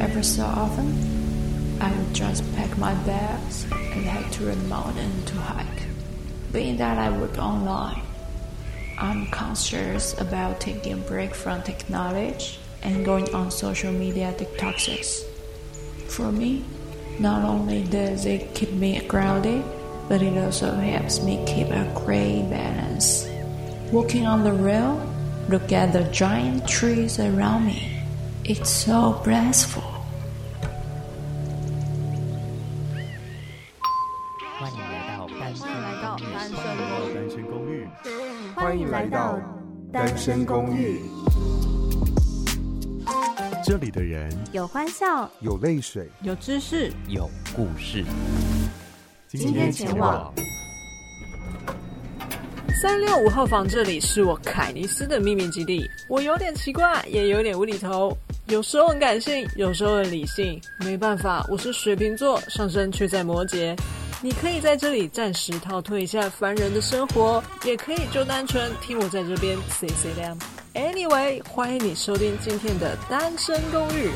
Every so often, I would just pack my bags and head to a mountain to hike. Being that I work online, I'm conscious about taking a break from technology and going on social media detoxes. For me, not only does it keep me grounded, but it also helps me keep a great balance. Walking on the rail, look at the giant trees around me. It's so blissful. 到单身公寓。这里的人有欢笑，有泪水，有知识，有故事。今天前往三六五号房，这里是我凯尼斯的秘密基地。我有点奇怪，也有点无厘头，有时候很感性，有时候很理性。没办法，我是水瓶座，上升却在摩羯。你可以在这里暂时逃脱一下凡人的生活，也可以就单纯听我在这边 say say 亮。Anyway，欢迎你收听今天的单身公寓。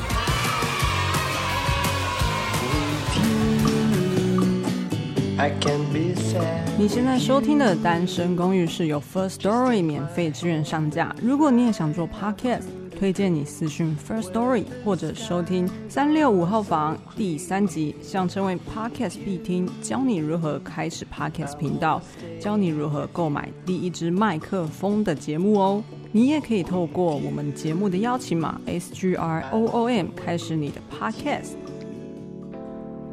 你现在收听的单身公寓是由 First Story 免费支援上架。如果你也想做 Podcast，推荐你私讯 First Story 或者收听三六五号房第三集，想成为 Podcast 必听，教你如何开始 Podcast 频道，教你如何购买第一支麦克风的节目哦。你也可以透过我们节目的邀请码 S G R O O M 开始你的 Podcast。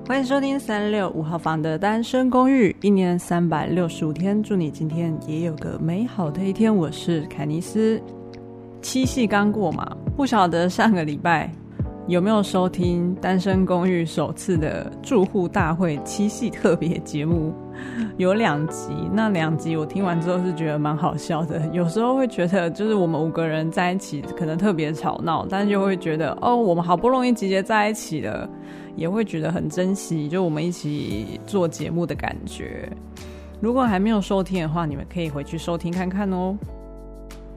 欢迎收听三六五号房的单身公寓，一年三百六十五天，祝你今天也有个美好的一天。我是凯尼斯，七夕刚过嘛，不晓得上个礼拜有没有收听单身公寓首次的住户大会七夕特别节目。有两集，那两集我听完之后是觉得蛮好笑的。有时候会觉得，就是我们五个人在一起可能特别吵闹，但是就会觉得，哦，我们好不容易集结在一起了，也会觉得很珍惜，就我们一起做节目的感觉。如果还没有收听的话，你们可以回去收听看看哦。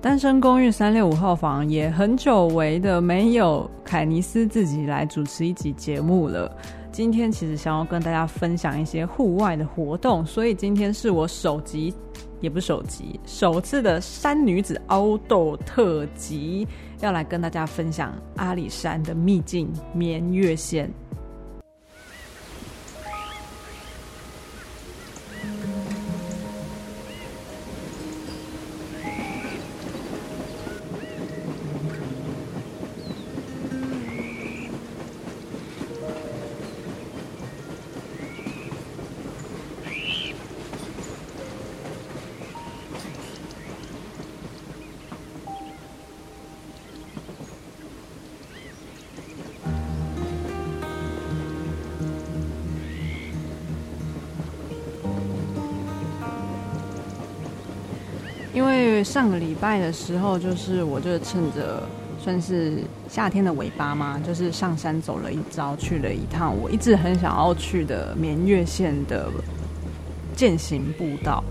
单身公寓三六五号房也很久违的没有凯尼斯自己来主持一集节目了。今天其实想要跟大家分享一些户外的活动，所以今天是我首集，也不是首集，首次的山女子凹豆特辑，要来跟大家分享阿里山的秘境眠月线。上个礼拜的时候，就是我就趁着算是夏天的尾巴嘛，就是上山走了一遭，去了一趟我一直很想要去的眠月线的健行步道。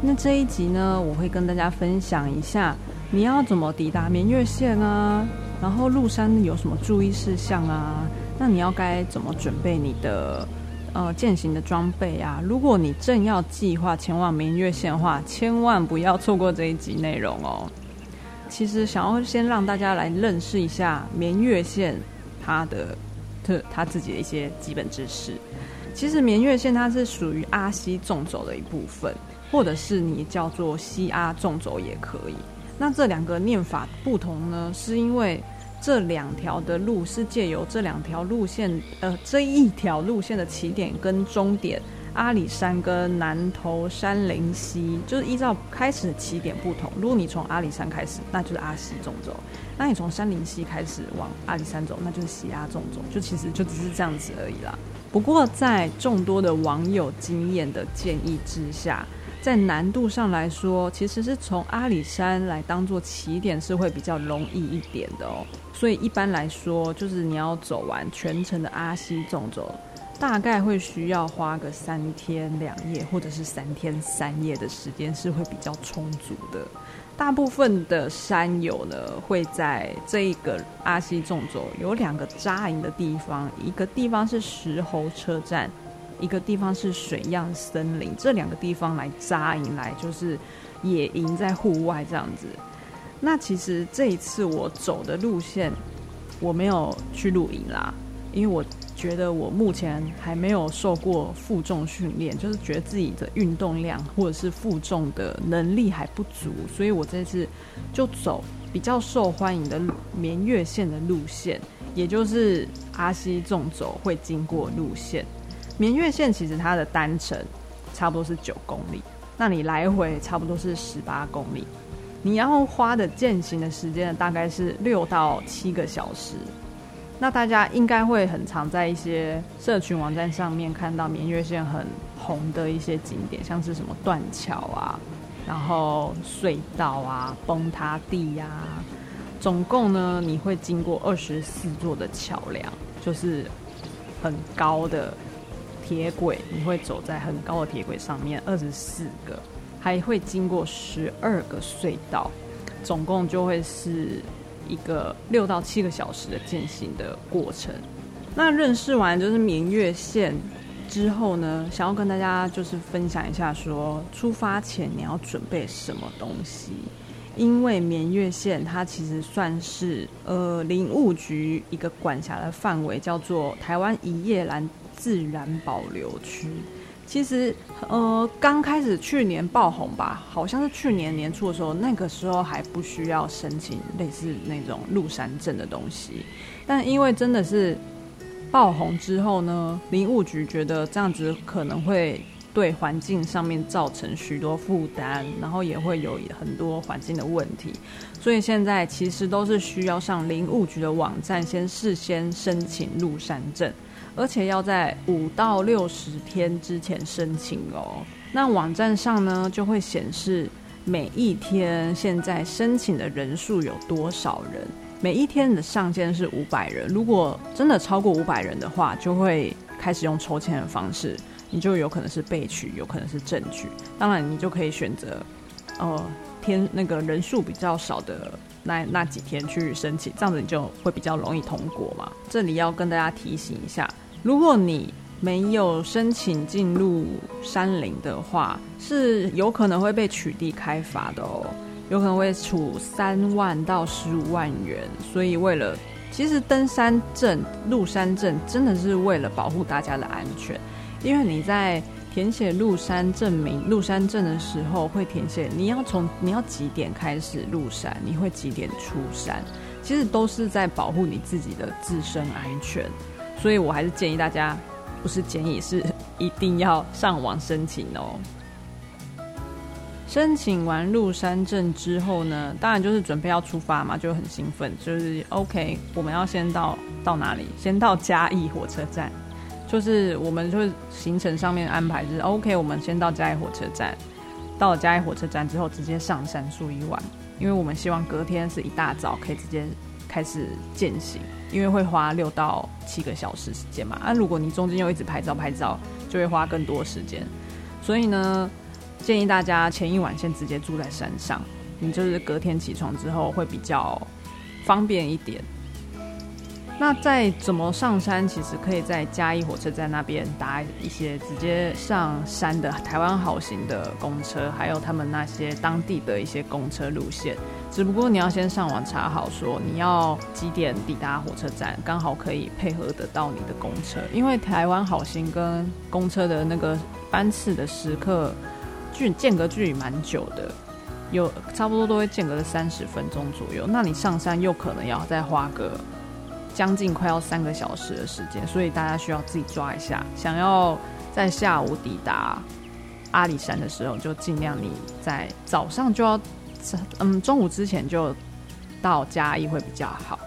那这一集呢，我会跟大家分享一下你要怎么抵达眠月线啊，然后入山有什么注意事项啊，那你要该怎么准备你的。呃，践行的装备啊，如果你正要计划前往明月线的话，千万不要错过这一集内容哦。其实想要先让大家来认识一下明月线它的特它自己的一些基本知识。其实明月线它是属于阿西纵轴的一部分，或者是你叫做西阿纵轴也可以。那这两个念法不同呢，是因为。这两条的路是借由这两条路线，呃，这一条路线的起点跟终点，阿里山跟南投山林溪，就是依照开始的起点不同。如果你从阿里山开始，那就是阿西纵走；那你从山林溪开始往阿里山走，那就是西阿纵走。就其实就只是这样子而已啦。不过在众多的网友经验的建议之下，在难度上来说，其实是从阿里山来当做起点是会比较容易一点的哦。所以一般来说，就是你要走完全程的阿西纵走，大概会需要花个三天两夜，或者是三天三夜的时间是会比较充足的。大部分的山友呢，会在这一个阿西纵走有两个扎营的地方，一个地方是石猴车站，一个地方是水漾森林，这两个地方来扎营来就是野营在户外这样子。那其实这一次我走的路线，我没有去露营啦，因为我。觉得我目前还没有受过负重训练，就是觉得自己的运动量或者是负重的能力还不足，所以我这次就走比较受欢迎的绵月线的路线，也就是阿西纵走会经过路线。明月线其实它的单程差不多是九公里，那你来回差不多是十八公里，你要花的健行的时间大概是六到七个小时。那大家应该会很常在一些社群网站上面看到明月线很红的一些景点，像是什么断桥啊，然后隧道啊、崩塌地呀、啊。总共呢，你会经过二十四座的桥梁，就是很高的铁轨，你会走在很高的铁轨上面，二十四个，还会经过十二个隧道，总共就会是。一个六到七个小时的健行的过程。那认识完就是明月线之后呢，想要跟大家就是分享一下说，出发前你要准备什么东西。因为明月线它其实算是呃林务局一个管辖的范围，叫做台湾一夜兰自然保留区。其实，呃，刚开始去年爆红吧，好像是去年年初的时候，那个时候还不需要申请类似那种鹿山证的东西。但因为真的是爆红之后呢，林务局觉得这样子可能会对环境上面造成许多负担，然后也会有很多环境的问题，所以现在其实都是需要上林务局的网站先事先申请鹿山证。而且要在五到六十天之前申请哦。那网站上呢，就会显示每一天现在申请的人数有多少人。每一天的上限是五百人。如果真的超过五百人的话，就会开始用抽签的方式，你就有可能是被取，有可能是正取。当然，你就可以选择，呃，天那个人数比较少的那那几天去申请，这样子你就会比较容易通过嘛。这里要跟大家提醒一下。如果你没有申请进入山林的话，是有可能会被取缔开发的哦，有可能会处三万到十五万元。所以，为了其实登山证、鹿山证真的是为了保护大家的安全，因为你在填写鹿山证明、鹿山证的时候，会填写你要从你要几点开始入山，你会几点出山，其实都是在保护你自己的自身安全。所以我还是建议大家，不是建议，是一定要上网申请哦。申请完鹿山证之后呢，当然就是准备要出发嘛，就很兴奋，就是 OK，我们要先到到哪里？先到嘉义火车站，就是我们就是行程上面安排就是 OK，我们先到嘉义火车站，到了嘉义火车站之后直接上山住一晚，因为我们希望隔天是一大早可以直接开始健行。因为会花六到七个小时时间嘛，那、如果你中间又一直拍照拍照，就会花更多时间。所以呢，建议大家前一晚先直接住在山上，你就是隔天起床之后会比较方便一点。那再怎么上山，其实可以在嘉义火车站那边搭一些直接上山的台湾好行的公车，还有他们那些当地的一些公车路线。只不过你要先上网查好，说你要几点抵达火车站，刚好可以配合得到你的公车。因为台湾好行跟公车的那个班次的时刻距间隔距离蛮久的，有差不多都会间隔三十分钟左右。那你上山又可能要再花个。将近快要三个小时的时间，所以大家需要自己抓一下。想要在下午抵达阿里山的时候，就尽量你在早上就要，嗯，中午之前就到嘉义会比较好。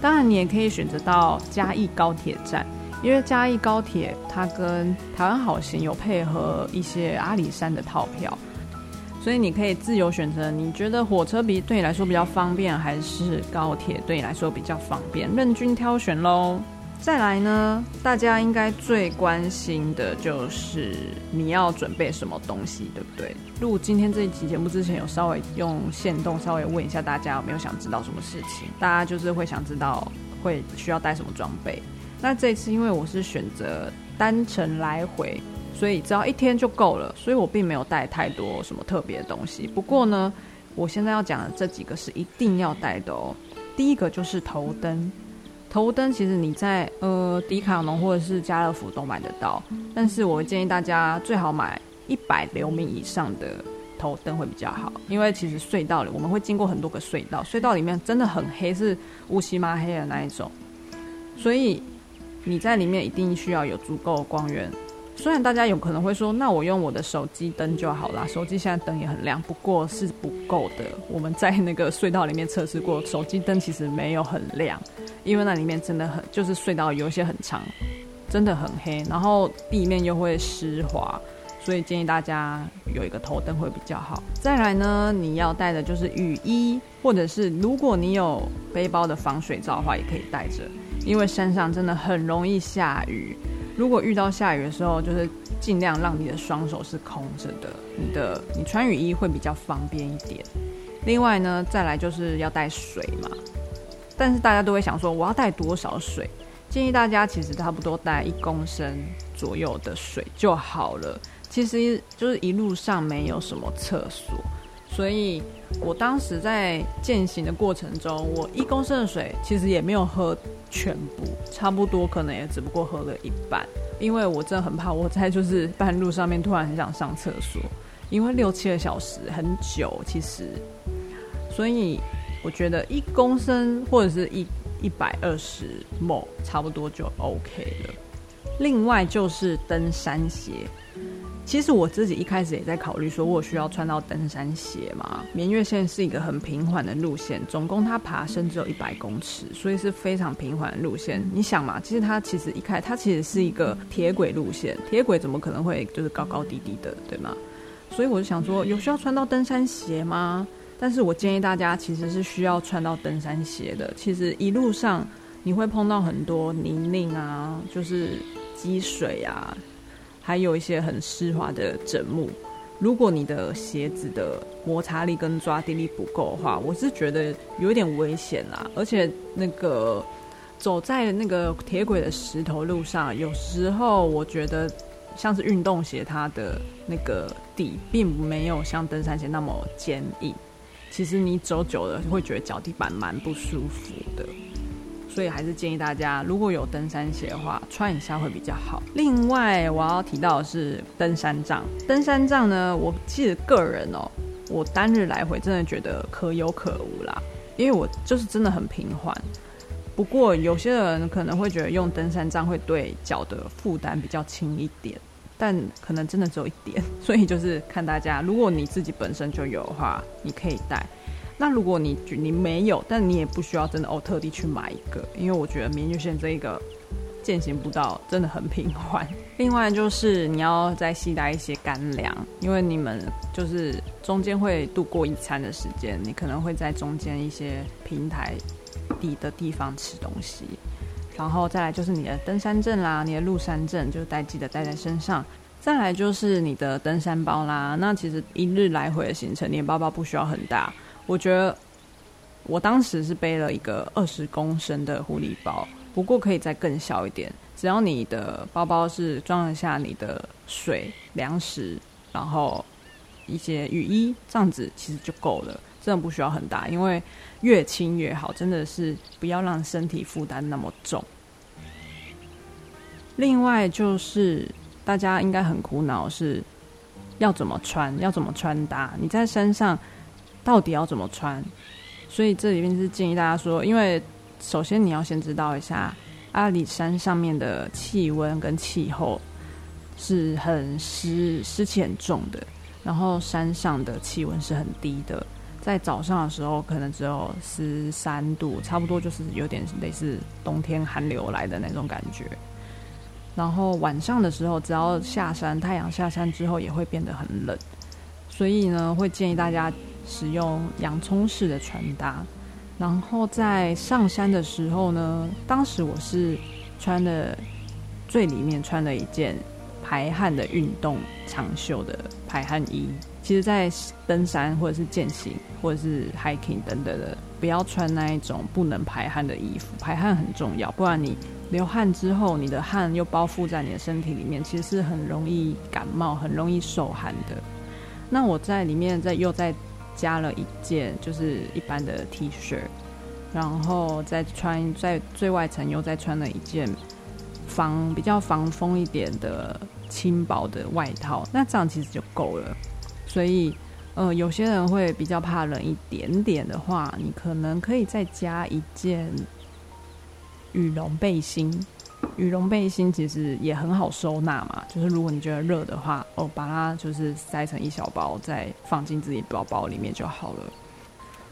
当然，你也可以选择到嘉义高铁站，因为嘉义高铁它跟台湾好行有配合一些阿里山的套票。所以你可以自由选择，你觉得火车比对你来说比较方便，还是高铁对你来说比较方便？任君挑选喽。再来呢，大家应该最关心的就是你要准备什么东西，对不对？录今天这一集节目之前，有稍微用线动稍微问一下大家有没有想知道什么事情，大家就是会想知道会需要带什么装备。那这次因为我是选择单程来回，所以只要一天就够了，所以我并没有带太多什么特别的东西。不过呢，我现在要讲的这几个是一定要带的哦。第一个就是头灯。头灯其实你在呃迪卡侬或者是家乐福都买得到，但是我建议大家最好买一百流明以上的头灯会比较好，因为其实隧道里我们会经过很多个隧道，隧道里面真的很黑，是乌漆嘛黑的那一种，所以你在里面一定需要有足够的光源。虽然大家有可能会说，那我用我的手机灯就好啦，手机现在灯也很亮，不过是不够的。我们在那个隧道里面测试过，手机灯其实没有很亮，因为那里面真的很，就是隧道有些很长，真的很黑，然后地面又会湿滑，所以建议大家有一个头灯会比较好。再来呢，你要带的就是雨衣，或者是如果你有背包的防水罩的话，也可以带着，因为山上真的很容易下雨。如果遇到下雨的时候，就是尽量让你的双手是空着的，你的你穿雨衣会比较方便一点。另外呢，再来就是要带水嘛，但是大家都会想说，我要带多少水？建议大家其实差不多带一公升左右的水就好了。其实就是一路上没有什么厕所，所以我当时在践行的过程中，我一公升的水其实也没有喝。全部差不多，可能也只不过喝了一半，因为我真的很怕我在就是半路上面突然很想上厕所，因为 六七个小时很久，其实，所以我觉得一公升或者是一一百二十 ml 差不多就 OK 了。另外就是登山鞋。其实我自己一开始也在考虑，说我需要穿到登山鞋嘛。绵月线是一个很平缓的路线，总共它爬升只有一百公尺，所以是非常平缓的路线。你想嘛，其实它其实一开，它其实是一个铁轨路线，铁轨怎么可能会就是高高低低的，对吗？所以我就想说，有需要穿到登山鞋吗？但是我建议大家其实是需要穿到登山鞋的。其实一路上你会碰到很多泥泞啊，就是积水啊。还有一些很湿滑的枕木，如果你的鞋子的摩擦力跟抓地力不够的话，我是觉得有点危险啦。而且那个走在那个铁轨的石头路上，有时候我觉得像是运动鞋，它的那个底并没有像登山鞋那么坚硬。其实你走久了会觉得脚底板蛮不舒服的。所以还是建议大家，如果有登山鞋的话，穿一下会比较好。另外，我要提到的是登山杖。登山杖呢，我其实个人哦，我单日来回真的觉得可有可无啦，因为我就是真的很平缓。不过有些人可能会觉得用登山杖会对脚的负担比较轻一点，但可能真的只有一点。所以就是看大家，如果你自己本身就有的话，你可以带。那如果你你没有，但你也不需要真的哦特地去买一个，因为我觉得眠月线这一个践行步道真的很平缓。另外就是你要再携带一些干粮，因为你们就是中间会度过一餐的时间，你可能会在中间一些平台底的地方吃东西。然后再来就是你的登山证啦，你的入山证就带记得带在身上。再来就是你的登山包啦，那其实一日来回的行程，你的包包不需要很大。我觉得我当时是背了一个二十公升的护理包，不过可以再更小一点。只要你的包包是装得下你的水、粮食，然后一些雨衣，这样子其实就够了，真的不需要很大，因为越轻越好，真的是不要让身体负担那么重。另外就是大家应该很苦恼是要怎么穿，要怎么穿搭？你在身上。到底要怎么穿？所以这里面是建议大家说，因为首先你要先知道一下阿里山上面的气温跟气候是很湿，湿气很重的。然后山上的气温是很低的，在早上的时候可能只有十三度，差不多就是有点类似冬天寒流来的那种感觉。然后晚上的时候，只要下山，太阳下山之后也会变得很冷。所以呢，会建议大家。使用洋葱式的穿搭，然后在上山的时候呢，当时我是穿的最里面穿了一件排汗的运动长袖的排汗衣。其实，在登山或者是健行或者是 hiking 等等的，不要穿那一种不能排汗的衣服。排汗很重要，不然你流汗之后，你的汗又包覆在你的身体里面，其实是很容易感冒、很容易受寒的。那我在里面在又在加了一件，就是一般的 T 恤，然后再穿在最外层又再穿了一件防比较防风一点的轻薄的外套。那这样其实就够了。所以，呃，有些人会比较怕冷一点点的话，你可能可以再加一件羽绒背心。羽绒背心其实也很好收纳嘛，就是如果你觉得热的话，哦，把它就是塞成一小包，再放进自己包包里面就好了。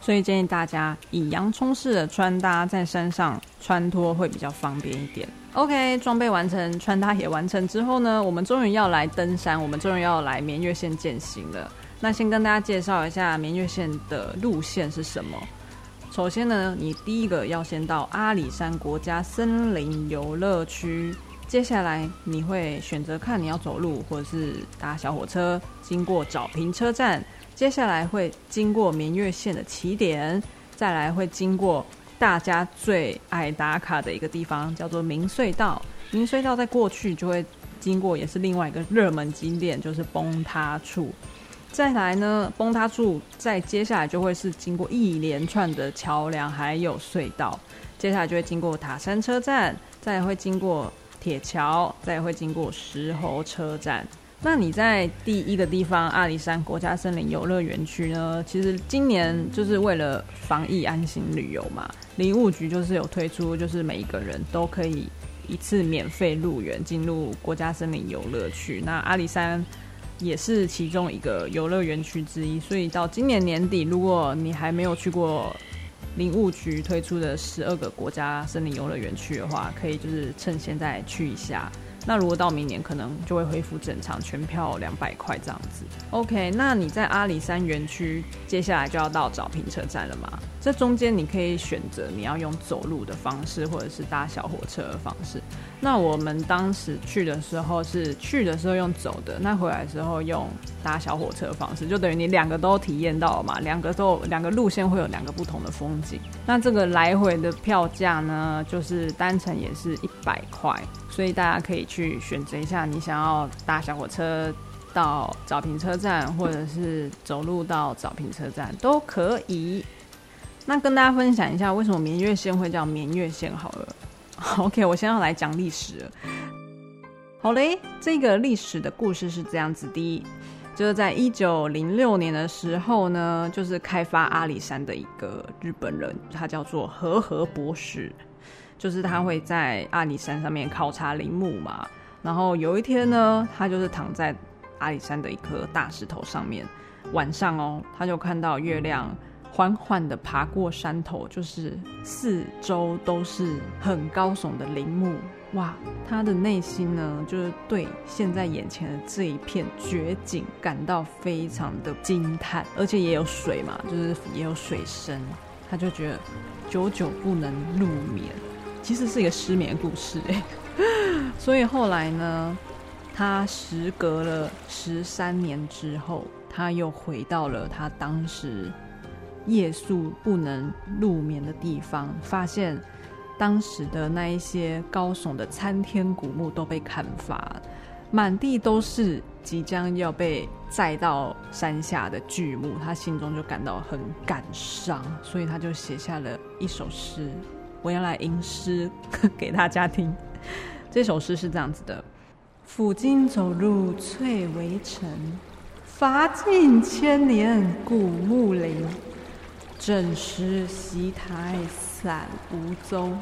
所以建议大家以洋葱式的穿搭在山上穿脱会比较方便一点。OK，装备完成，穿搭也完成之后呢，我们终于要来登山，我们终于要来绵月线健行了。那先跟大家介绍一下绵月线的路线是什么。首先呢，你第一个要先到阿里山国家森林游乐区，接下来你会选择看你要走路或者是搭小火车，经过找平车站，接下来会经过明月线的起点，再来会经过。大家最爱打卡的一个地方叫做明隧道，明隧道在过去就会经过，也是另外一个热门景点，就是崩塌处。再来呢，崩塌处再接下来就会是经过一连串的桥梁还有隧道，接下来就会经过塔山车站，再会经过铁桥，再会经过石猴车站。那你在第一个地方阿里山国家森林游乐园区呢？其实今年就是为了防疫安心旅游嘛，林务局就是有推出，就是每一个人都可以一次免费入园进入国家森林游乐区。那阿里山也是其中一个游乐园区之一，所以到今年年底，如果你还没有去过林务局推出的十二个国家森林游乐园区的话，可以就是趁现在去一下。那如果到明年，可能就会恢复正常，全票两百块这样子。OK，那你在阿里山园区，接下来就要到找平车站了嘛？这中间你可以选择你要用走路的方式，或者是搭小火车的方式。那我们当时去的时候是去的时候用走的，那回来的时候用搭小火车方式，就等于你两个都体验到了嘛。两个都两个路线会有两个不同的风景。那这个来回的票价呢，就是单程也是一百块。所以大家可以去选择一下，你想要搭小火车到沼平车站，或者是走路到沼平车站都可以。那跟大家分享一下，为什么明月线会叫明月线好了。OK，我现在要来讲历史。好嘞，这个历史的故事是这样子的：就是在一九零六年的时候呢，就是开发阿里山的一个日本人，他叫做和合博士。就是他会在阿里山上面考察林木嘛，然后有一天呢，他就是躺在阿里山的一颗大石头上面，晚上哦，他就看到月亮缓缓的爬过山头，就是四周都是很高耸的林木，哇，他的内心呢，就是对现在眼前的这一片绝景感到非常的惊叹，而且也有水嘛，就是也有水声，他就觉得久久不能入眠。其实是一个失眠故事哎，所以后来呢，他时隔了十三年之后，他又回到了他当时夜宿不能入眠的地方，发现当时的那一些高耸的参天古木都被砍伐，满地都是即将要被载到山下的巨木，他心中就感到很感伤，所以他就写下了一首诗。我要来吟诗 给大家听。这首诗是这样子的：抚今走入翠微尘，伐尽千年古木林。枕石溪台散无踪，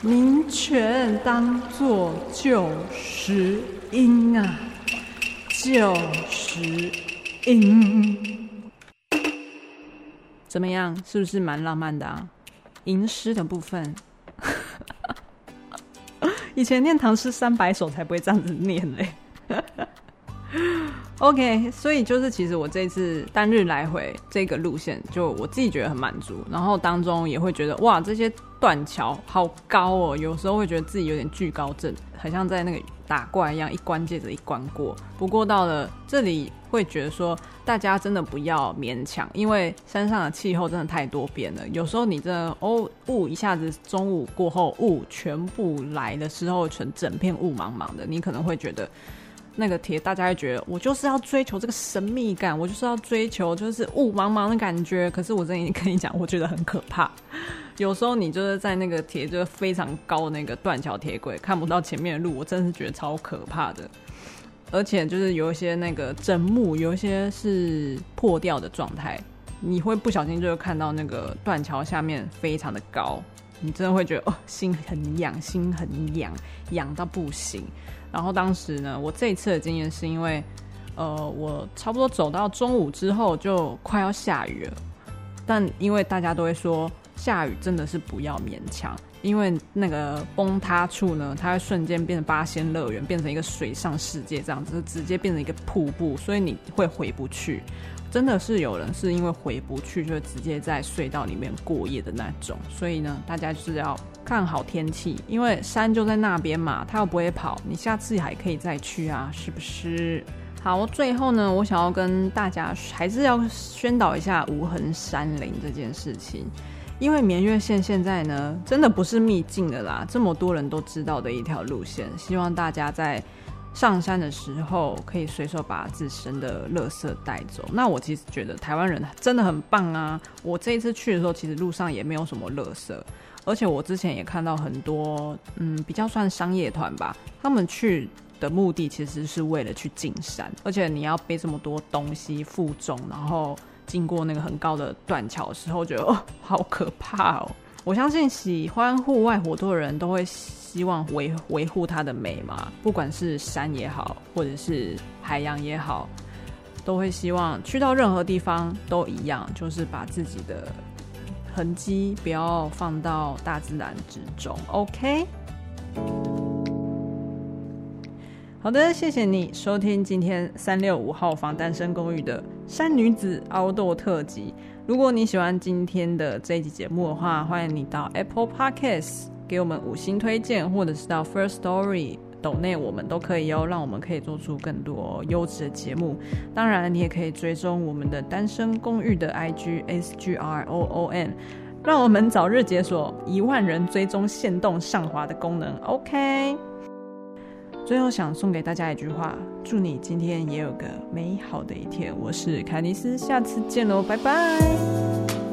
名泉当作旧时音啊，旧时音。怎么样？是不是蛮浪漫的啊？吟诗的部分，以前念唐诗三百首才不会这样子念嘞。OK，所以就是其实我这次单日来回这个路线，就我自己觉得很满足，然后当中也会觉得哇，这些断桥好高哦，有时候会觉得自己有点惧高症，好像在那个打怪一样，一关接着一关过。不过到了这里，会觉得说大家真的不要勉强，因为山上的气候真的太多变了，有时候你这哦雾一下子中午过后雾全部来的时候，全整片雾茫茫的，你可能会觉得。那个铁，大家会觉得我就是要追求这个神秘感，我就是要追求就是雾茫茫的感觉。可是我真的跟你讲，我觉得很可怕。有时候你就是在那个铁，就是非常高的那个断桥铁轨，看不到前面的路，我真的是觉得超可怕的。而且就是有一些那个枕木，有一些是破掉的状态，你会不小心就会看到那个断桥下面非常的高，你真的会觉得哦，心很痒，心很痒，痒到不行。然后当时呢，我这一次的经验是因为，呃，我差不多走到中午之后就快要下雨了，但因为大家都会说下雨真的是不要勉强，因为那个崩塌处呢，它会瞬间变成八仙乐园，变成一个水上世界这样子，直接变成一个瀑布，所以你会回不去。真的是有人是因为回不去，就直接在隧道里面过夜的那种。所以呢，大家就是要看好天气，因为山就在那边嘛，它又不会跑，你下次还可以再去啊，是不是？好，最后呢，我想要跟大家还是要宣导一下无痕山林这件事情，因为绵月线现在呢，真的不是秘境的啦，这么多人都知道的一条路线，希望大家在。上山的时候可以随手把自身的垃圾带走。那我其实觉得台湾人真的很棒啊！我这一次去的时候，其实路上也没有什么垃圾，而且我之前也看到很多，嗯，比较算商业团吧，他们去的目的其实是为了去进山，而且你要背这么多东西负重，然后经过那个很高的断桥的时候，觉得哦，好可怕哦！我相信喜欢户外活动的人都会希望维维护它的美嘛，不管是山也好，或者是海洋也好，都会希望去到任何地方都一样，就是把自己的痕迹不要放到大自然之中。OK，好的，谢谢你收听今天三六五号房单身公寓的山女子凹豆特辑。如果你喜欢今天的这一集节目的话，欢迎你到 Apple Podcasts 给我们五星推荐，或者是到 First Story 抖内我们都可以哦，让我们可以做出更多优质的节目。当然，你也可以追踪我们的单身公寓的 IG S G R O O N，让我们早日解锁一万人追踪限动上滑的功能。OK。最后想送给大家一句话：祝你今天也有个美好的一天。我是凯尼斯，下次见喽，拜拜。